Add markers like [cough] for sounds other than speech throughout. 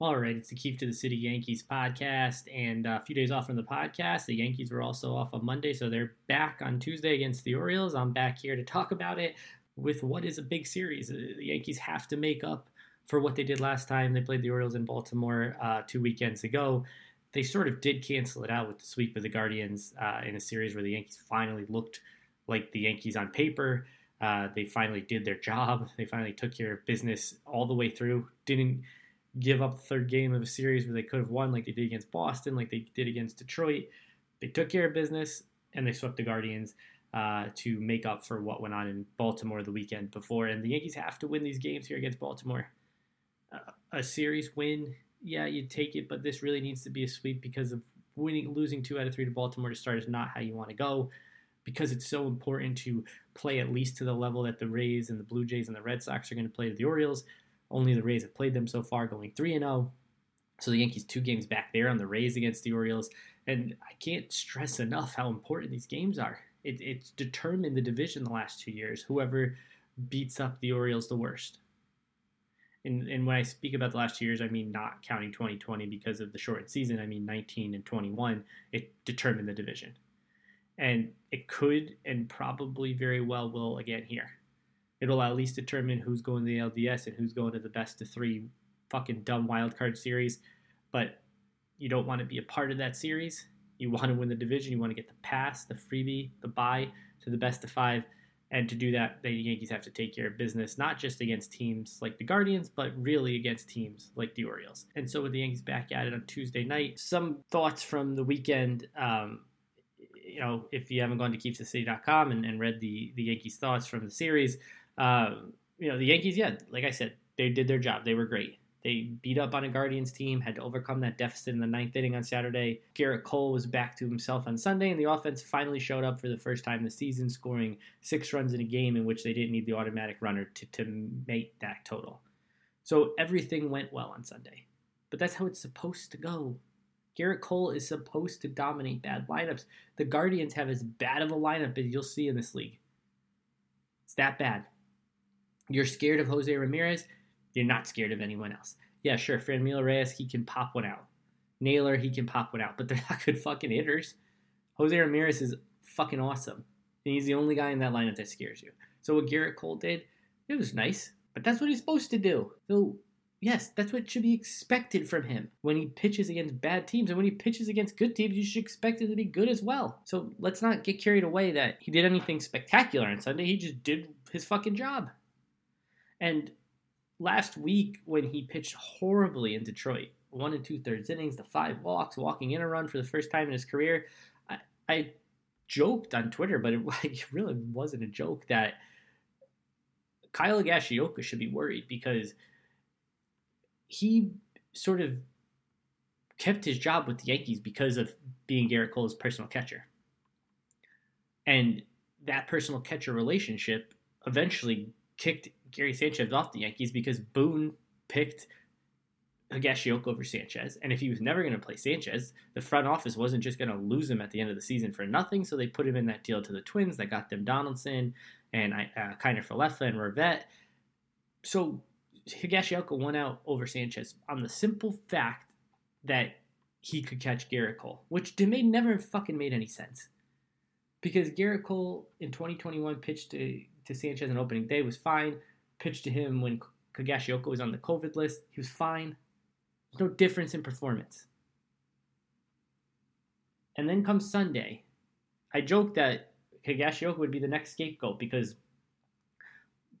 All right, it's the Keefe to the City Yankees podcast, and a few days off from the podcast. The Yankees were also off on Monday, so they're back on Tuesday against the Orioles. I'm back here to talk about it with what is a big series. Uh, the Yankees have to make up for what they did last time. They played the Orioles in Baltimore uh, two weekends ago. They sort of did cancel it out with the sweep of the Guardians uh, in a series where the Yankees finally looked like the Yankees on paper. Uh, they finally did their job. They finally took care of business all the way through. Didn't give up the third game of a series where they could have won, like they did against Boston, like they did against Detroit. They took care of business and they swept the Guardians uh, to make up for what went on in Baltimore the weekend before. And the Yankees have to win these games here against Baltimore. Uh, a series win, yeah, you take it, but this really needs to be a sweep because of winning, losing two out of three to Baltimore to start is not how you want to go. Because it's so important to play at least to the level that the Rays and the Blue Jays and the Red Sox are going to play to the Orioles. Only the Rays have played them so far, going 3 0. So the Yankees two games back there on the Rays against the Orioles. And I can't stress enough how important these games are. It, it's determined the division the last two years. Whoever beats up the Orioles the worst. And, and when I speak about the last two years, I mean not counting 2020 because of the shortened season. I mean 19 and 21. It determined the division. And it could and probably very well will again here it'll at least determine who's going to the LDS and who's going to the best of three fucking dumb wildcard series. But you don't want to be a part of that series. You want to win the division. You want to get the pass, the freebie, the bye to the best of five. And to do that, the Yankees have to take care of business, not just against teams like the Guardians, but really against teams like the Orioles. And so with the Yankees back at it on Tuesday night, some thoughts from the weekend. Um, you know, if you haven't gone to keefetothecity.com and, and read the, the Yankees' thoughts from the series, um, you know, the Yankees, yeah, like I said, they did their job. They were great. They beat up on a Guardians team, had to overcome that deficit in the ninth inning on Saturday. Gerrit Cole was back to himself on Sunday, and the offense finally showed up for the first time this season, scoring six runs in a game in which they didn't need the automatic runner to, to make that total. So everything went well on Sunday. But that's how it's supposed to go. Gerrit Cole is supposed to dominate bad lineups. The Guardians have as bad of a lineup as you'll see in this league. It's that bad. You're scared of Jose Ramirez. You're not scared of anyone else. Yeah, sure. Franmil Reyes, he can pop one out. Naylor, he can pop one out, but they're [laughs] not good fucking hitters. Jose Ramirez is fucking awesome. And he's the only guy in that lineup that scares you. So what Gerrit Cole did, it was nice. But that's what he's supposed to do. So yes, that's what should be expected from him when he pitches against bad teams. And when he pitches against good teams, you should expect it to be good as well. So let's not get carried away that he did anything spectacular on Sunday. He just did his fucking job. And last week, when he pitched horribly in Detroit, one and two thirds innings, the five walks, walking in a run for the first time in his career, I, I joked on Twitter, but it, [laughs] it, really wasn't a joke that Kyle Higashioka should be worried because he sort of kept his job with the Yankees because of being Gerrit Cole's personal catcher. And that personal catcher relationship eventually kicked Gary Sanchez off the Yankees because Boone picked Higashioka over Sanchez. And if he was never going to play Sanchez, the front office wasn't just going to lose him at the end of the season for nothing. So they put him in that deal to the Twins that got them Donaldson and uh, Kiner Falefa and Rortvedt. So Higashioka won out over Sanchez on the simple fact that he could catch Gerrit Cole, which to me never fucking made any sense. Because Gerrit Cole in 2021 pitched to, to Sanchez on opening day was fine pitched to him when Higashioka was on the COVID list. He was fine. There's no difference in performance. And then comes Sunday. I joked that Higashioka would be the next scapegoat because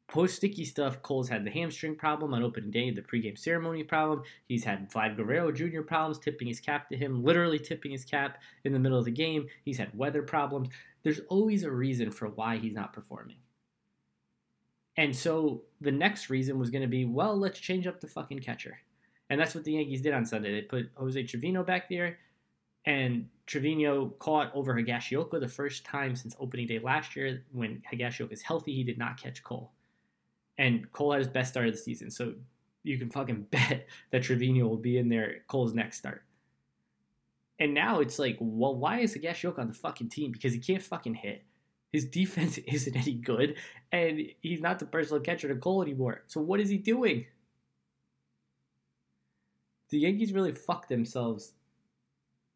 post sticky stuff, Cole's had the hamstring problem on opening day, the pregame ceremony problem. He's had Vlad Guerrero Jr. problems, tipping his cap to him, literally tipping his cap in the middle of the game. He's had weather problems. There's always a reason for why he's not performing. And so the next reason was going to be, well, let's change up the fucking catcher. And that's what the Yankees did on Sunday. They put Jose Trevino back there, and Trevino caught over Higashioka the first time since opening day last year. When Higashioka is healthy, he did not catch Cole. And Cole had his best start of the season, so you can fucking [laughs] bet that Trevino will be in there Cole's next start. And now it's like, well, why is Higashioka on the fucking team? Because he can't fucking hit. His defense [laughs] isn't any good, and he's not the personal catcher to Cole anymore. So what is he doing? the Yankees really fucked themselves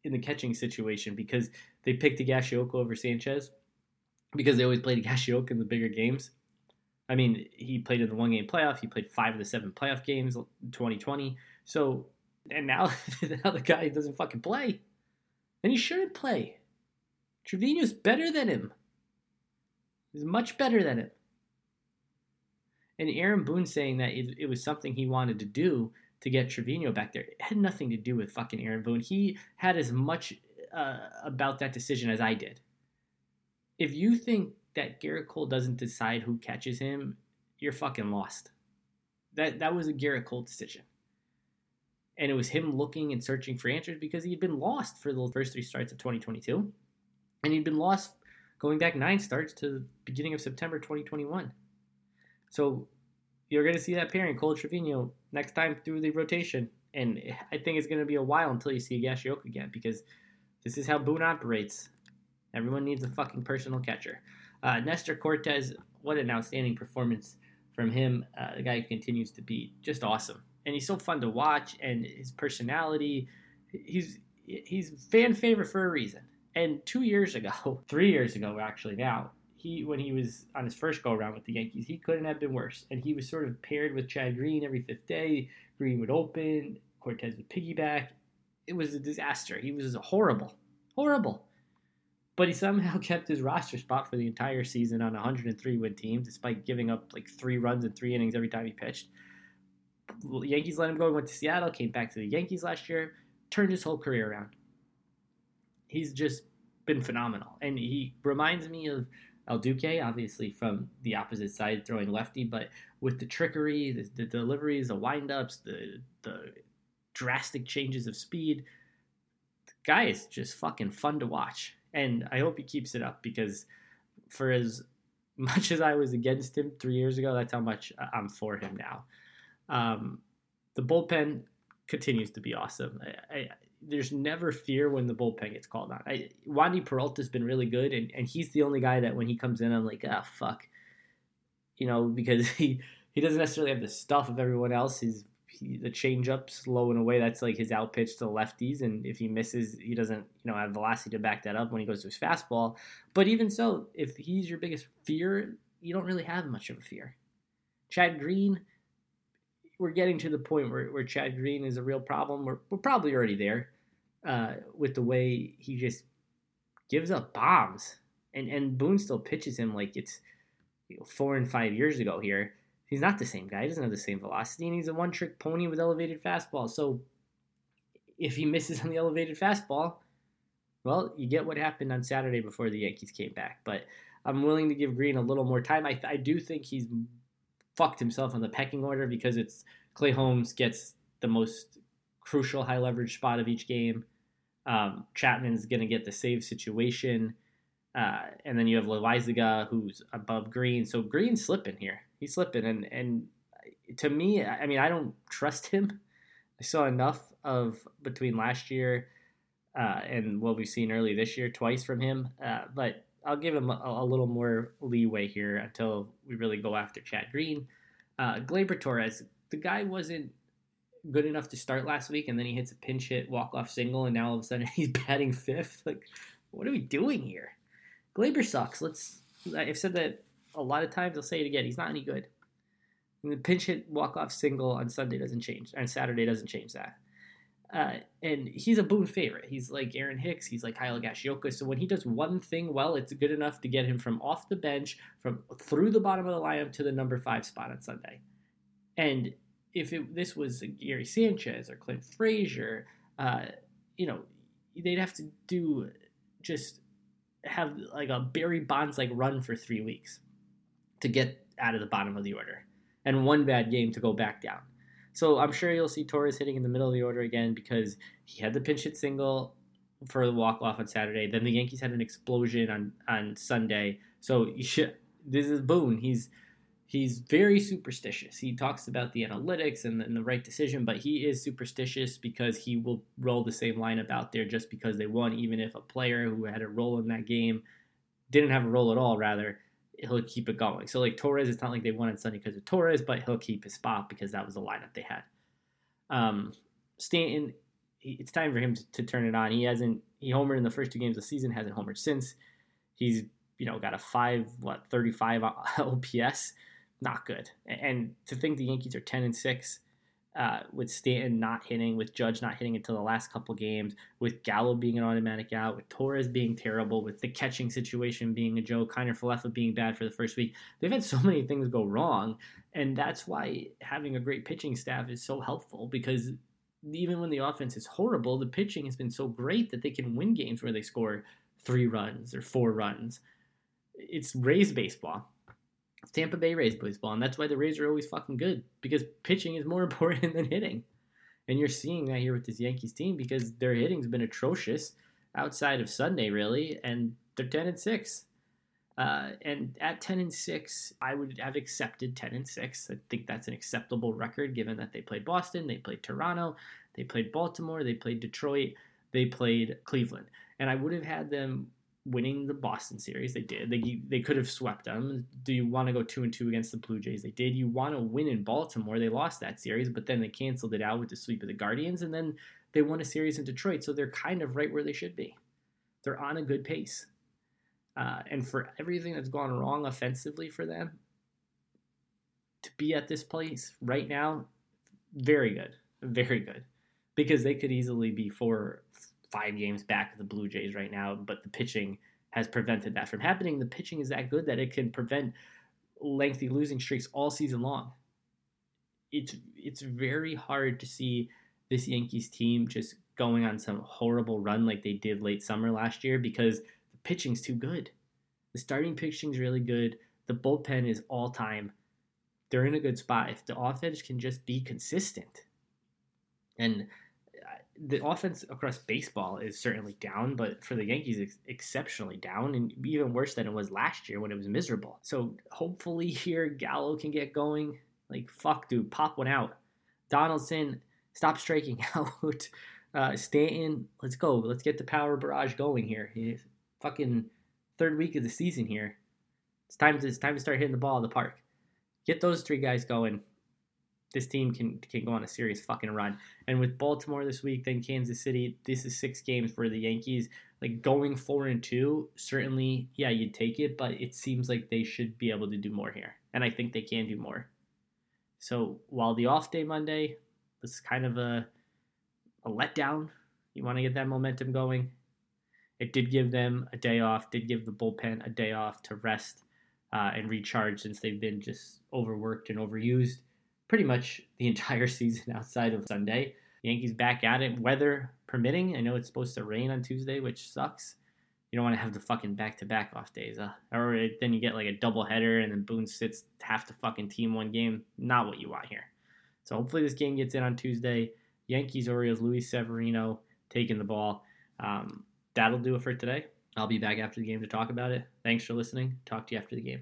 in the catching situation because they picked Higashioka over Sanchez because they always played Higashioka in the bigger games. I mean, he played in the one game playoff. He played five of the seven playoff games in 2020. So, and now, [laughs] now the guy doesn't fucking play. And he shouldn't play. Trevino's better than him. He's much better than it. And Aaron Boone saying that it, it was something he wanted to do to get Trevino back there. It had nothing to do with fucking Aaron Boone. He had as much uh, about that decision as I did. If you think that Gerrit Cole doesn't decide who catches him, you're fucking lost. That that was a Gerrit Cole decision. And it was him looking and searching for answers because he had been lost for the first three starts of 2022. And he'd been lost going back nine starts to the beginning of September 2021. So you're going to see that pairing, Cole Trevino, next time through the rotation. And I think it's going to be a while until you see Higashioka again because this is how Boone operates. Everyone needs a fucking personal catcher. Uh, Nestor Cortes, what an outstanding performance from him. Uh, the guy continues to be just awesome. And he's so fun to watch, and his personality, he's he's fan favorite for a reason. And two years ago, [laughs] three years ago, actually now, he when he was on his first go around with the Yankees, he couldn't have been worse. And he was sort of paired with Chad Green every fifth day. Green would open, Cortes would piggyback. It was a disaster. He was horrible, horrible. But he somehow [laughs] kept his roster spot for the entire season on a 103 win team, despite giving up like three runs in three innings every time he pitched. Yankees let him go. He went to Seattle, came back to the Yankees last year, turned his whole career around. He's just been phenomenal, and he reminds me of El Duque, obviously from the opposite side, throwing lefty, but with the trickery, the, the deliveries, the windups, the the drastic changes of speed, the guy is just fucking fun to watch. And I hope he keeps it up because for as [laughs] much as I was against him three years ago, that's how much I'm for him now. Um, the bullpen continues to be awesome. I, I, there's never fear when the bullpen gets called on. I, Wandy Peralta's been really good, and, and he's the only guy that when he comes in, I'm like, ah, fuck, you know, because [laughs] he he doesn't necessarily have the stuff of everyone else. He's he, the changeup slow in a way that's like his out pitch to lefties, and if he misses, he doesn't you know have velocity to back that up when he goes to his fastball. But even so, if he's your biggest fear, you don't really have much of a fear. Chad Green we're getting to the point where, where Chad Green is a real problem. We're, we're probably already there uh, with the way he just gives up bombs. And, and Boone still pitches him like it's you know, four and five years ago here. He's not the same guy. He doesn't have the same velocity, and he's a one trick pony with elevated fastball. So if he misses on the elevated fastball, well, you get what happened on Saturday before the Yankees came back. But I'm willing to give Green a little more time. I, I do think he's fucked himself on the pecking order because it's Clay Holmes gets the most crucial high leverage spot of each game. Um, Chapman's going to get the save situation. Uh, and then you have Loaisiga who's above Green. So Green's slipping here. He's slipping. And, and to me, I mean, I don't trust him. I saw enough of between last year uh, and what we've seen early this year twice from him. Uh, but I'll give him a, a, little more leeway here until we really go after Chad Green. Uh, Gleyber Torres, the guy wasn't good enough to start last week, and then he hits a pinch hit walk off single, and now all of a sudden [laughs] he's batting fifth. Like, what are we doing here? Gleyber sucks. Let's. I've said that a lot of times. I'll say it again. He's not any good. And the pinch hit walk off single on Sunday doesn't change, and Saturday doesn't change that. Uh, and he's a Boone favorite. He's like Aaron Hicks. He's like Kyle Higashioka. So when he does one thing well, it's good enough to get him from off the bench, from through the bottom of the lineup to the number five spot on Sunday. And if it, this was Gary Sanchez or Clint Frazier, uh, you know, they'd have to do just have like a Barry Bonds like run for three weeks to get out of the bottom of the order, and one bad game to go back down. So I'm sure you'll see Torres hitting in the middle of the order again because he had the pinch hit single for the walk off on Saturday. Then the Yankees had an explosion on on Sunday. So you should. This is Boone. He's he's very superstitious. He talks about the analytics and, and the right decision, but he is superstitious because he will roll the same lineup out there just because they won, even if a player who had a role in that game didn't have a role at all. Rather, he'll keep it going. So like Torres, it's not like they won on Sunday because of Torres, but he'll keep his spot because that was the lineup they had. Um, Stanton, it's time for him to, to, turn it on. He hasn't he homered in the first two games of the season, hasn't homered since. He's you know got a five what thirty five OPS, [laughs] not good. And to think the Yankees are ten and six. Uh, with Stanton not hitting, with Judge not hitting until the last couple games, with Gallo being an automatic out, with Torres being terrible, with the catching situation being a joke, Kiner Falefa being bad for the first week. They've had so many things go wrong, and that's why having a great pitching staff is so helpful because even when the offense is horrible, the pitching has been so great that they can win games where they score three runs or four runs. It's Rays baseball. Tampa Bay Rays baseball, and that's why the Rays are always fucking good because pitching is more [laughs] important than hitting. And you're seeing that here with this Yankees team because their hitting's been atrocious outside of Sunday, really, and they're 10 and 6. Uh, and at 10 and 6, I would have accepted 10 and 6. I think that's an acceptable record given that they played Boston, they played Toronto, they played Baltimore, they played Detroit, they played Cleveland. And I would have had them winning the Boston series. They did. They they could have swept them. Do you want to go 2 and 2 against the Blue Jays? They did. You want to win in Baltimore. They lost that series, but then they canceled it out with the sweep of the Guardians and then they won a series in Detroit. So they're kind of right where they should be. They're on a good pace. Uh, and for everything that's gone wrong offensively for them, to be at this place right now, very good, very good, because they could easily be four, five games back of the Blue Jays right now, but the pitching has prevented that from happening. The pitching is that good that it can prevent lengthy losing streaks all season long. It's it's very hard to see this Yankees team just going on some horrible run like they did late summer last year because the pitching's too good. The starting pitching's really good. The bullpen is all time. They're in a good spot. If the offense can just be consistent, and the offense across baseball is certainly down, but for the Yankees, exceptionally down, and even worse than it was last year when it was miserable. So hopefully [laughs] here Gallo can get going. Like fuck, dude, pop one out. Donaldson, stop striking [laughs] out. Uh, Stanton, let's go. Let's get the power barrage going here It's fucking third week of the season here. It's time to it's time to start hitting the ball in the park. Get those three guys going. This team can can go on a serious fucking run. And with Baltimore this week, then Kansas City, this is six games for the Yankees. Like going four and two, certainly, yeah, you'd take it, but it seems like they should be able to do more here. And I think they can do more. So while the off day Monday was kind of a a letdown, you want to get that momentum going. It did give them a day off, did give the bullpen a day off to rest uh, and recharge since they've been just overworked and overused pretty much the [laughs] entire season outside of Sunday. Yankees back at it, weather permitting. I know it's supposed to rain on Tuesday, which sucks. You don't want to have the fucking back to back off days. Uh, or then you get like a double header and then Boone sits half the fucking team one game. Not what you want here. So hopefully this game gets in on Tuesday. Yankees, Orioles, Luis Severino taking the ball. Um, that'll do it for today. I'll be back after the game to talk about it. Thanks for listening. Talk to you after the game.